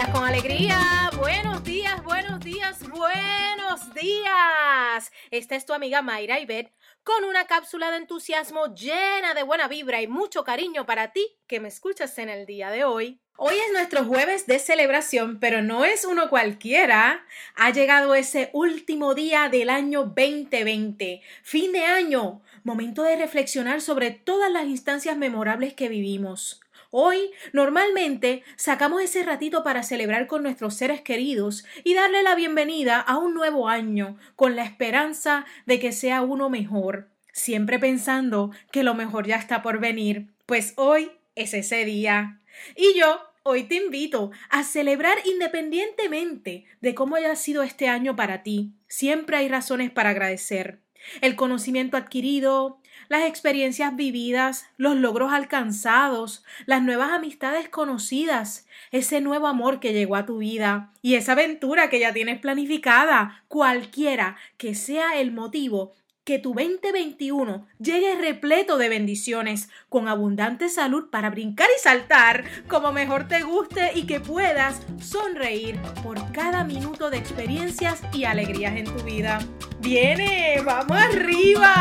días con alegría, buenos días, buenos días, buenos días. Esta es tu amiga Mayra Ibet con una cápsula de entusiasmo llena de buena vibra y mucho cariño para ti que me escuchas en el día de hoy. Hoy es nuestro jueves de celebración, pero no es uno cualquiera. Ha llegado ese último día del año 2020, fin de año, momento de reflexionar sobre todas las instancias memorables que vivimos Hoy, normalmente, sacamos ese ratito para celebrar con nuestros seres queridos y darle la bienvenida a un nuevo año, con la esperanza de que sea uno mejor, siempre pensando que lo mejor ya está por venir, pues hoy es ese día. Y yo Hoy te invito a celebrar independientemente de cómo haya sido este año para ti. Siempre hay razones para agradecer. El conocimiento adquirido, las experiencias vividas, los logros alcanzados, las nuevas amistades conocidas, ese nuevo amor que llegó a tu vida y esa aventura que ya tienes planificada, cualquiera que sea el motivo, que tu 2021 llegue repleto de bendiciones, con abundante salud para brincar y saltar como mejor te guste y que puedas sonreír por cada minuto de experiencias y alegrías en tu vida. ¡Viene! ¡Vamos arriba!